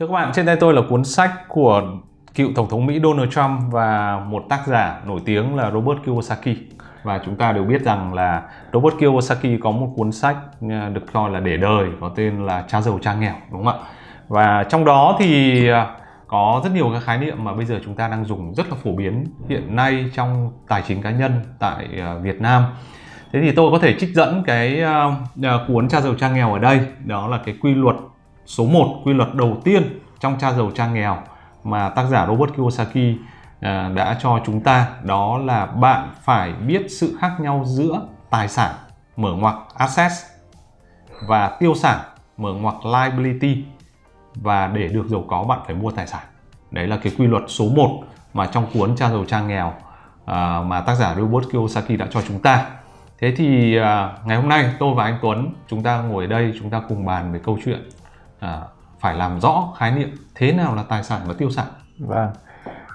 Thưa các bạn, trên tay tôi là cuốn sách của cựu Tổng thống Mỹ Donald Trump và một tác giả nổi tiếng là Robert Kiyosaki. Và chúng ta đều biết rằng là Robert Kiyosaki có một cuốn sách ờ, được coi là để đời có tên là Cha giàu cha nghèo đúng không ạ? Và trong đó thì ờ, có rất nhiều các khái niệm mà bây giờ chúng ta đang dùng rất là phổ biến hiện nay trong tài chính cá nhân tại ờ, Việt Nam. Thế thì tôi có thể trích dẫn cái uh, cuốn Cha giàu cha nghèo ở đây, đó là cái quy luật số 1, quy luật đầu tiên trong Cha giàu cha nghèo mà tác giả Robert Kiyosaki à, đã cho chúng ta đó là bạn phải biết sự khác nhau giữa tài sản mở ngoặc assets và tiêu sản mở ngoặc liability. Và để được giàu có bạn phải mua tài sản. Đấy là cái quy luật số 1 mà trong cuốn cha giàu cha nghèo à, mà tác giả Robert Kiyosaki đã cho chúng ta. Thế thì à, ngày hôm nay tôi và anh Tuấn chúng ta ngồi ở đây chúng ta cùng bàn về câu chuyện À, phải làm rõ khái niệm thế nào là tài sản và tiêu sản. Vâng.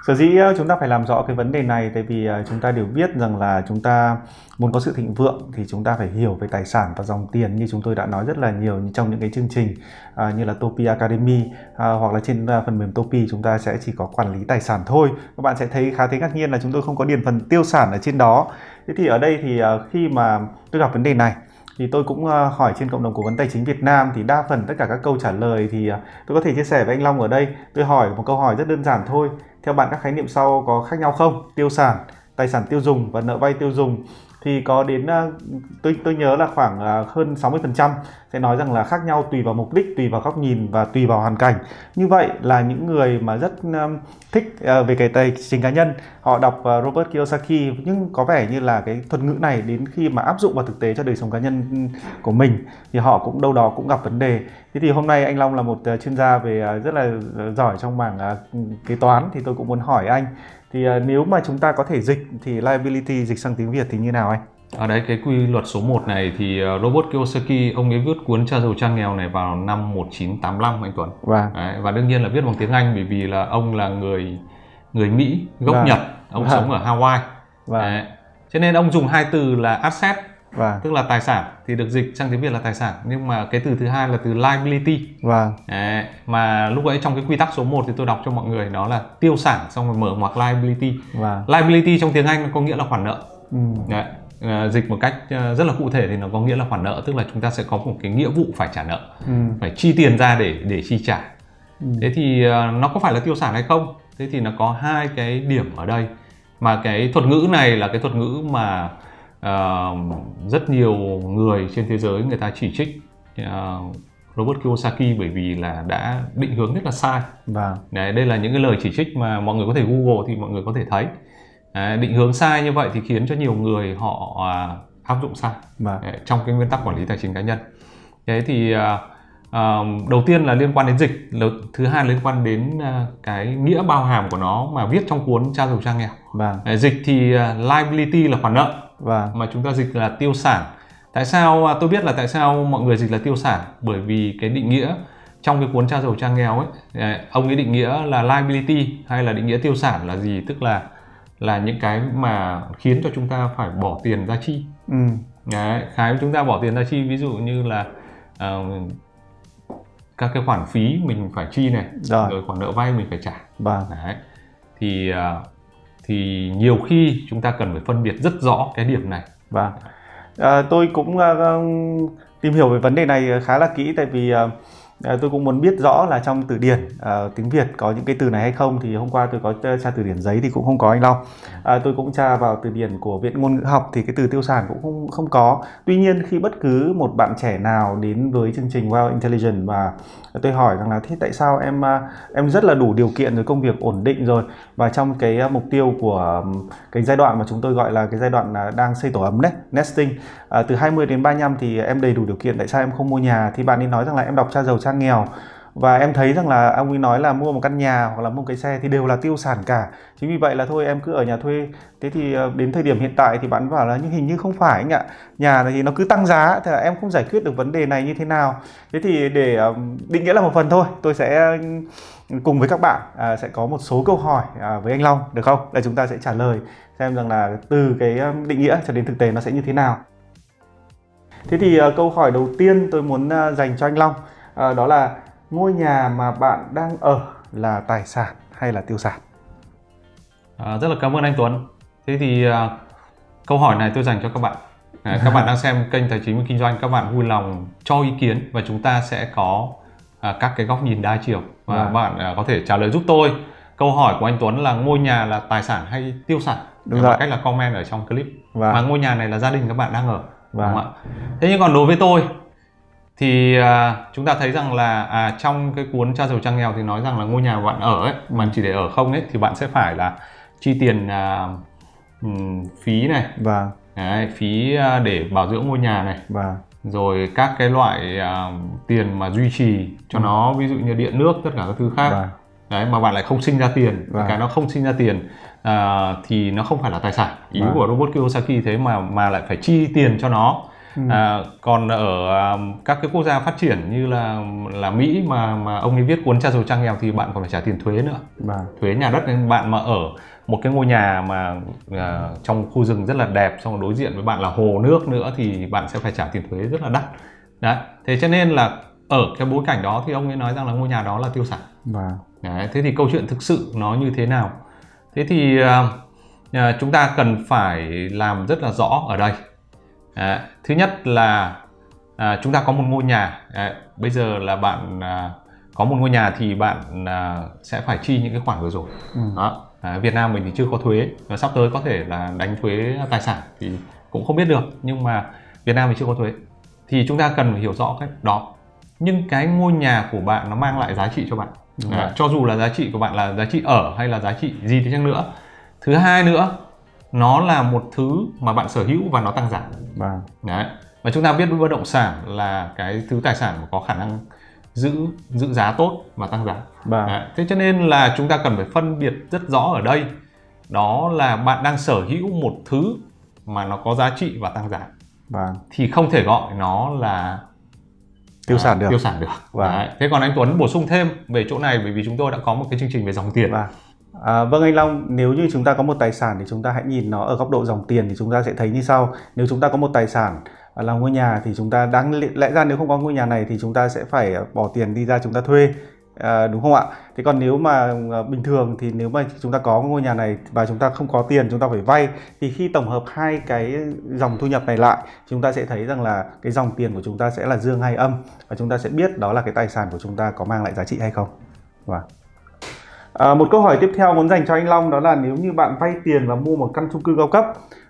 Sở dĩ ờ, chúng ta phải làm rõ cái vấn đề này tại vì ờ, chúng ta đều biết rằng là chúng ta muốn có sự thịnh vượng thì chúng ta phải hiểu về tài sản và dòng tiền như chúng tôi đã nói rất là nhiều trong những cái chương trình à, như là Topi Academy à, hoặc là trên phần mềm Topi chúng ta sẽ chỉ có quản lý tài sản thôi. Các bạn sẽ thấy khá thấy ngạc nhiên là chúng tôi không có điền phần tiêu sản ở trên đó. Thế thì ở đây thì khi mà tôi gặp vấn đề này thì tôi cũng ờ, hỏi trên cộng đồng cố vấn tài chính Việt Nam thì đa phần tất cả các câu trả lời thì ờ, tôi có thể chia sẻ với anh Long ở đây. Tôi hỏi một câu hỏi rất đơn giản thôi. Theo bạn, các khái niệm sau có khác nhau không? Tiêu sản, tài sản tiêu dùng và nợ vay tiêu dùng thì có đến ờ, tôi tôi nhớ là khoảng ờ, hơn 60% sẽ nói rằng là khác nhau tùy vào mục đích, tùy vào góc nhìn và tùy vào hoàn cảnh. Như vậy là những người mà rất ờ, thích về cái tài chính cá nhân, họ đọc Robert Kiyosaki nhưng có vẻ như là cái thuật ngữ này đến khi mà áp dụng vào thực tế cho đời sống cá nhân của mình thì họ cũng đâu đó cũng gặp vấn đề. Thế thì hôm nay anh Long là một chuyên gia về rất là giỏi trong mảng kế toán thì tôi cũng muốn hỏi anh thì nếu mà chúng ta có thể dịch thì liability dịch sang tiếng Việt thì như nào anh? Ở đây cái quy luật số 1 này thì ờ, Robert Kiyosaki ông ấy viết cuốn Cha giàu cha nghèo này vào năm 1985 anh Tuấn. Vâng. Đấy, và đương nhiên là viết bằng tiếng Anh bởi vì là ông là người người Mỹ gốc vâng. Nhật, ông vâng. sống ở Hawaii. Vâng. Đấy. Cho nên ông dùng hai từ là asset Vâng. tức là tài sản thì được dịch sang tiếng Việt là tài sản nhưng mà cái từ thứ hai là từ liability vâng. Đấy, mà lúc ấy trong cái quy tắc số 1 thì tôi đọc cho mọi người đó là tiêu sản xong rồi mở ngoặc liability vâng. liability trong tiếng Anh có nghĩa là khoản nợ ừ. Đấy uh, dịch một cách uh, rất là cụ thể thì nó có nghĩa là khoản nợ tức là chúng ta sẽ có một cái nghĩa vụ phải trả nợ ừ. phải chi tiền ra để để chi trả ừ. thế thì uh, nó có phải là tiêu sản hay không thế thì nó có hai cái điểm ở đây mà cái thuật ngữ này là cái thuật ngữ mà uh, rất nhiều người trên thế giới người ta chỉ trích uh, Robert Kiyosaki bởi vì là đã định hướng rất là sai. Vâng. Đấy, đây là những cái lời chỉ trích mà mọi người có thể Google thì mọi người có thể thấy. Đấy, định hướng sai như vậy thì khiến cho nhiều người họ à, áp dụng sai vâng. Đấy, trong cái nguyên tắc quản lý tài chính cá nhân thế thì à, à, đầu tiên là liên quan đến dịch thứ hai liên quan đến à, cái nghĩa bao hàm của nó mà viết trong cuốn cha giàu cha nghèo vâng. Đấy, dịch thì uh, liability là khoản nợ vâng. mà chúng ta dịch là tiêu sản tại sao à, tôi biết là tại sao mọi người dịch là tiêu sản bởi vì cái định nghĩa trong cái cuốn cha giàu cha nghèo ấy ông ấy định nghĩa là liability hay là định nghĩa tiêu sản là gì tức là là những cái mà khiến cho chúng ta phải bỏ tiền ra chi ừ. Đấy, cái chúng ta bỏ tiền ra chi ví dụ như là uh, các cái khoản phí mình phải chi này rồi, rồi khoản nợ vay mình phải trả vâng. Đấy. thì uh, thì nhiều khi chúng ta cần phải phân biệt rất rõ cái điểm này. Vâng. À, tôi cũng uh, tìm hiểu về vấn đề này khá là kỹ tại vì uh, À, tôi cũng muốn biết rõ là trong từ điển à, tiếng Việt có những cái từ này hay không thì hôm qua tôi có tra từ điển giấy thì cũng không có anh Long. À, tôi cũng tra vào từ điển của viện ngôn ngữ học thì cái từ tiêu sản cũng không không có. Tuy nhiên khi bất cứ một bạn trẻ nào đến với chương trình Wow Intelligence và tôi hỏi rằng là thế tại sao em à, em rất là đủ điều kiện rồi công việc ổn định rồi? Và trong cái à, mục tiêu của cái giai đoạn mà chúng tôi gọi là cái giai đoạn đang xây tổ ấm đấy nesting à, từ 20 đến 35 thì em đầy đủ điều kiện tại sao em không mua nhà? Thì bạn ấy nói rằng là em đọc cha giàu trang nghèo. Và em thấy rằng là ông ấy nói là mua một căn nhà hoặc là mua một cái xe thì đều là tiêu sản cả. Chính vì vậy là thôi em cứ ở nhà thuê. Thế thì ờ, đến thời điểm hiện tại thì bạn bảo là nhưng hình như không phải anh ạ. Nhà thì nó cứ tăng giá thì là em không giải quyết được vấn đề này như thế nào. Thế thì để ờ, định nghĩa là một phần thôi tôi sẽ ừ, cùng với các bạn à, sẽ có một số câu hỏi à, với anh Long được không? Để chúng ta sẽ trả lời xem rằng là từ cái ờ, định nghĩa cho đến thực tế nó sẽ như thế nào. Thế thì câu hỏi đầu tiên tôi muốn dành cho anh Long uh, đó là ngôi nhà mà bạn đang ở là tài sản hay là tiêu sản? À, rất là cảm ơn anh Tuấn. Thế thì uh, câu hỏi này tôi dành cho các bạn. À, các bạn đang xem kênh tài chính và kinh doanh các bạn vui lòng cho ý kiến và chúng ta sẽ có uh, các cái góc nhìn đa chiều. Và à. bạn uh, có thể trả lời giúp tôi. Câu hỏi của anh Tuấn là ngôi nhà là tài sản hay tiêu sản? Đúng rồi. cách là comment ở trong clip. Và mà ngôi nhà này là gia đình các bạn đang ở. Vâng. đúng không ạ? Thế nhưng còn đối với tôi thì à, chúng ta thấy rằng là à, trong cái cuốn cha giàu trang nghèo thì nói rằng là ngôi nhà bạn ở ấy mà chỉ để ở không ấy thì bạn sẽ phải là chi tiền à, ừm, phí này. Và đấy, phí à, để bảo dưỡng ngôi nhà này. Và rồi các cái loại à, tiền mà duy trì cho nó ví dụ như điện nước tất cả các thứ khác. Và đấy mà bạn lại không sinh ra tiền. Vâng. cái nó không sinh ra tiền à, thì nó không phải là tài sản. Ý Vâng. của robot Kiyosaki thế mà mà lại phải chi tiền cho nó Ừ. à, còn ở à, các cái quốc gia phát triển như là là Mỹ mà mà ông ấy viết cuốn cha giàu trang nghèo thì bạn còn phải trả tiền thuế nữa và thuế nhà đất nên bạn mà ở một cái ngôi nhà mà à, trong khu rừng rất là đẹp xong đối diện với bạn là hồ nước nữa thì bạn sẽ phải trả tiền thuế rất là đắt đấy thế cho nên là ở cái bối cảnh đó thì ông ấy nói rằng là ngôi nhà đó là tiêu sản và Đấy, thế thì câu chuyện thực sự nó như thế nào? Thế thì à, à, chúng ta cần phải làm rất là rõ ở đây. Đấy, thứ nhất là à, chúng ta có một ngôi nhà. Đấy, bây giờ là bạn à, có một ngôi nhà thì bạn à, sẽ phải chi những cái khoản vừa rồi. Ừ. Đó. À, Việt Nam mình thì chưa có thuế và sắp tới có thể là đánh thuế tài sản thì cũng không biết được nhưng mà Việt Nam thì chưa có thuế thì chúng ta cần phải hiểu rõ cái đó nhưng cái ngôi nhà của bạn nó mang lại giá trị cho bạn Đúng rồi. cho dù là giá trị của bạn là giá trị ở hay là giá trị gì đi chăng nữa thứ hai nữa nó là một thứ mà bạn sở hữu và nó tăng giá và Đấy. Và chúng ta biết bất động sản là cái thứ tài sản mà có khả năng giữ giữ giá tốt và tăng giá. Đấy. Thế cho nên là chúng ta cần phải phân biệt rất rõ ở đây đó là bạn đang sở hữu một thứ mà nó có giá trị và tăng giá và thì không thể gọi nó là tiêu à, sản được tiêu sản được. Vâng. Đấy. Thế còn anh Tuấn bổ sung thêm về chỗ này bởi vì chúng tôi đã có một cái chương trình về dòng tiền. Và à, vâng anh Long, nếu như chúng ta có một tài sản thì chúng ta hãy nhìn nó ở góc độ dòng tiền thì chúng ta sẽ thấy như sau. Nếu chúng ta có một tài sản là ngôi nhà thì chúng ta đáng lẽ ra nếu không có ngôi nhà này thì chúng ta sẽ phải bỏ tiền đi ra chúng ta thuê. À, đúng không ạ? Thế còn nếu mà à, bình thường thì nếu mà chúng ta có ngôi nhà này và chúng ta không có tiền chúng ta phải vay thì khi tổng hợp hai cái dòng thu nhập này lại chúng ta sẽ thấy rằng là cái dòng tiền của chúng ta sẽ là dương hay âm và chúng ta sẽ biết đó là cái tài sản của chúng ta có mang lại giá trị hay không. Vâng. À, một câu hỏi tiếp theo muốn dành cho anh Long đó là nếu như bạn vay tiền và mua một căn chung cư cao cấp,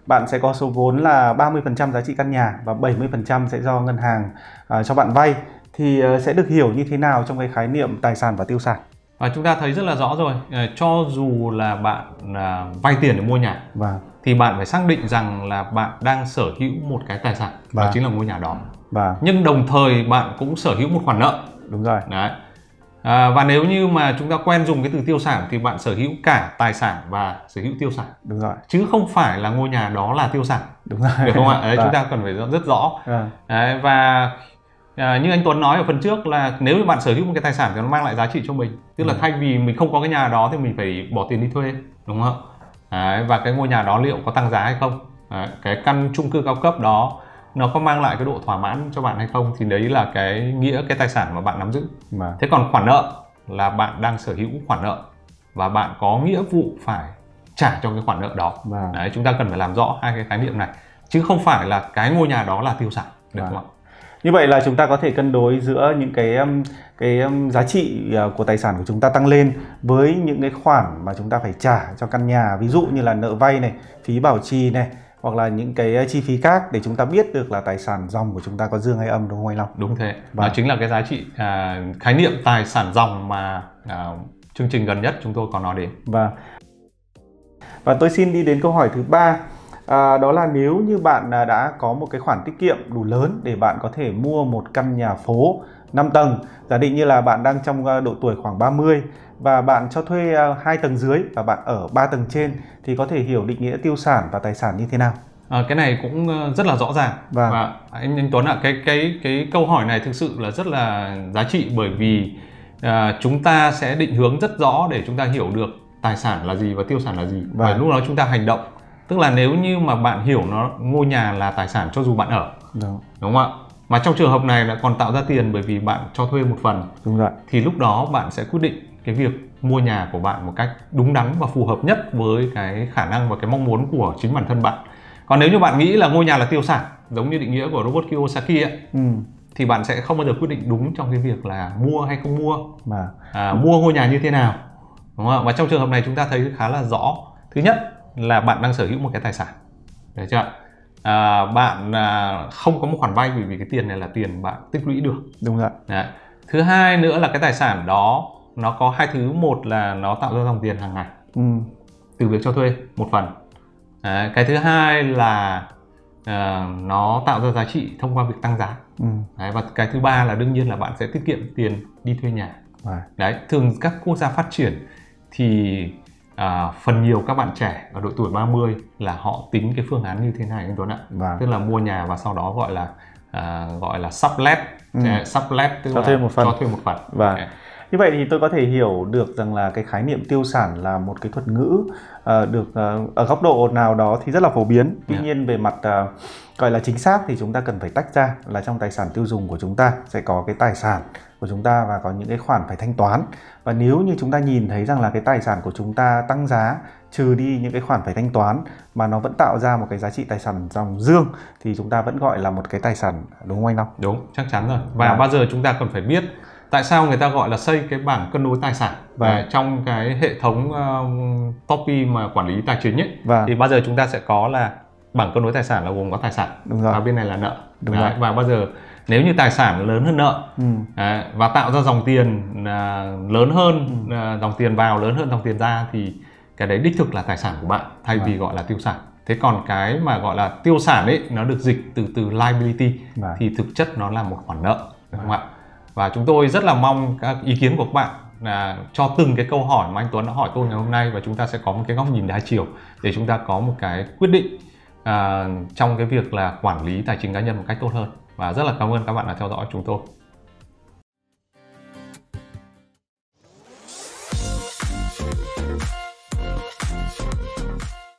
bạn sẽ có số vốn là 30% giá trị căn nhà và 70% sẽ do ngân hàng à, cho bạn vay. Thì à, sẽ được hiểu như thế nào trong cái khái niệm tài sản và tiêu sản? Và chúng ta thấy rất là rõ rồi, Ờ, cho dù là bạn à, vay tiền để mua nhà Và thì bạn phải xác định rằng là bạn đang sở hữu một cái tài sản đó Vâng. chính là ngôi nhà đó. Và nhưng đồng thời bạn cũng sở hữu một khoản nợ. Đúng rồi. đấy à, và nếu như mà chúng ta quen dùng cái từ tiêu sản thì bạn sở hữu cả tài sản và sở hữu tiêu sản. Đúng rồi. chứ không phải là ngôi nhà đó là tiêu sản. Đúng rồi. được không ạ? Đấy, chúng ta cần phải rất rõ. Vâng, đấy, và à, như anh Tuấn nói ở phần trước là nếu như bạn sở hữu một cái tài sản thì nó mang lại giá trị cho mình. Tức là Ừ. thay vì mình không có cái nhà đó thì mình phải bỏ tiền đi thuê đúng không ạ? Đấy, và cái ngôi nhà đó liệu có tăng giá hay không? Đấy, cái căn chung cư cao cấp đó nó có mang lại cái độ thỏa mãn cho bạn hay không thì đấy là cái nghĩa cái tài sản mà bạn nắm giữ. Và thế còn khoản nợ là bạn đang sở hữu khoản nợ và bạn có nghĩa vụ phải trả cho cái khoản nợ đó. Và đấy chúng ta cần phải làm rõ hai cái khái niệm này. Chứ không phải là cái ngôi nhà đó là tiêu sản được Vâng. không ạ? Như vậy là chúng ta có thể cân đối giữa những cái um, cái um, giá trị uh, của tài sản của chúng ta tăng lên với những cái khoản mà chúng ta phải trả cho căn nhà, ví dụ như là nợ vay này, phí bảo trì này hoặc là những cái uh, chi phí khác để chúng ta biết được là tài sản dòng của chúng ta có dương hay âm đúng không anh Long? đúng thế Vâng. đó chính là cái giá trị à, khái niệm tài sản dòng mà à, chương trình gần nhất chúng tôi có nói đến Và và tôi xin đi đến câu hỏi thứ ba à, đó là nếu như bạn à, đã có một cái khoản tiết kiệm đủ lớn để bạn có thể mua một căn nhà phố 5 tầng giả định như là bạn đang trong à, độ tuổi khoảng 30 và bạn cho thuê à, hai tầng dưới và bạn ở 3 tầng trên thì có thể hiểu định nghĩa tiêu sản và tài sản như thế nào. À, cái này cũng ờ, rất là rõ ràng. Vâng. và anh anh Tuấn ạ cái cái cái câu hỏi này thực sự là rất là giá trị bởi vì à, chúng ta sẽ định hướng rất rõ để chúng ta hiểu được tài sản là gì và tiêu sản là gì. Và Vâng. lúc đó chúng ta hành động. Tức là nếu như mà bạn hiểu nó ngôi nhà là tài sản cho dù bạn ở. Đúng. đúng không ạ? Mà trong trường hợp này là còn tạo ra tiền bởi vì bạn cho thuê một phần. Đúng rồi. Thì lúc đó bạn sẽ quyết định cái việc mua nhà của bạn một cách đúng đắn và phù hợp nhất với cái khả năng và cái mong muốn của chính bản thân bạn. Còn nếu như bạn nghĩ là ngôi nhà là tiêu sản giống như định nghĩa của Robert Kiyosaki ấy, ừ. thì bạn sẽ không bao giờ quyết định đúng trong cái việc là mua hay không mua. Mà à, mua ngôi nhà như thế nào đúng không? và trong trường hợp này chúng ta thấy khá là rõ. Thứ nhất là bạn đang sở hữu một cái tài sản. Được chưa à, bạn à, không có một khoản vay vì vì cái tiền này là tiền bạn tích lũy được. Đúng rồi Đấy. thứ hai nữa là cái tài sản đó nó có hai thứ một là nó tạo ra dòng tiền hàng ngày ừ. từ việc cho thuê một phần Đấy. cái thứ hai là uh, nó tạo ra giá trị thông qua việc tăng giá ừ. Đấy. và cái thứ ba là đương nhiên là bạn sẽ tiết kiệm tiền đi thuê nhà à. đấy thường các quốc gia phát triển thì à, phần nhiều các bạn trẻ ở độ tuổi 30 là họ tính cái phương án như thế này anh Tuấn ạ vâng. tức là mua nhà và sau đó gọi là à, gọi là sublet ừ. sublet tức cho là thuê một phần cho thuê một phần vâng. Okay. Như vậy thì tôi có thể hiểu được rằng là cái khái niệm tiêu sản là một cái thuật ngữ uh, được uh, ở góc độ nào đó thì rất là phổ biến. Tuy yeah. Dạ. nhiên về mặt uh, gọi là chính xác thì chúng ta cần phải tách ra là trong tài sản tiêu dùng của chúng ta sẽ có cái tài sản của chúng ta và có những cái khoản phải thanh toán và nếu như chúng ta nhìn thấy rằng là cái tài sản của chúng ta tăng giá trừ đi những cái khoản phải thanh toán mà nó vẫn tạo ra một cái giá trị tài sản dòng dương thì chúng ta vẫn gọi là một cái tài sản đúng không anh Long? Đúng, chắc chắn rồi. Và à. bao giờ chúng ta cần phải biết tại sao người ta gọi là xây cái bảng cân đối tài sản và trong cái hệ thống uh, copy mà quản lý tài chính ấy và. thì bao giờ chúng ta sẽ có là bảng cân đối tài sản là gồm có tài sản Đúng rồi. và bên này là nợ Đúng đấy, rồi. và bao giờ nếu như tài sản lớn hơn nợ ừ. đấy, và tạo ra dòng tiền uh, lớn hơn ừ. uh, dòng tiền vào lớn hơn dòng tiền ra thì cái đấy đích thực là tài sản của bạn thay vì gọi là tiêu sản thế còn cái mà gọi là tiêu sản ấy nó được dịch từ từ liability và. thì thực chất nó là một khoản nợ đúng không ạ và chúng tôi rất là mong các ý kiến của các bạn là cho từng cái câu hỏi mà anh Tuấn đã hỏi tôi ngày hôm nay và chúng ta sẽ có một cái góc nhìn đa chiều để chúng ta có một cái quyết định uh, trong cái việc là quản lý tài chính cá nhân một cách tốt hơn. Và rất là cảm ơn các bạn đã theo dõi chúng tôi.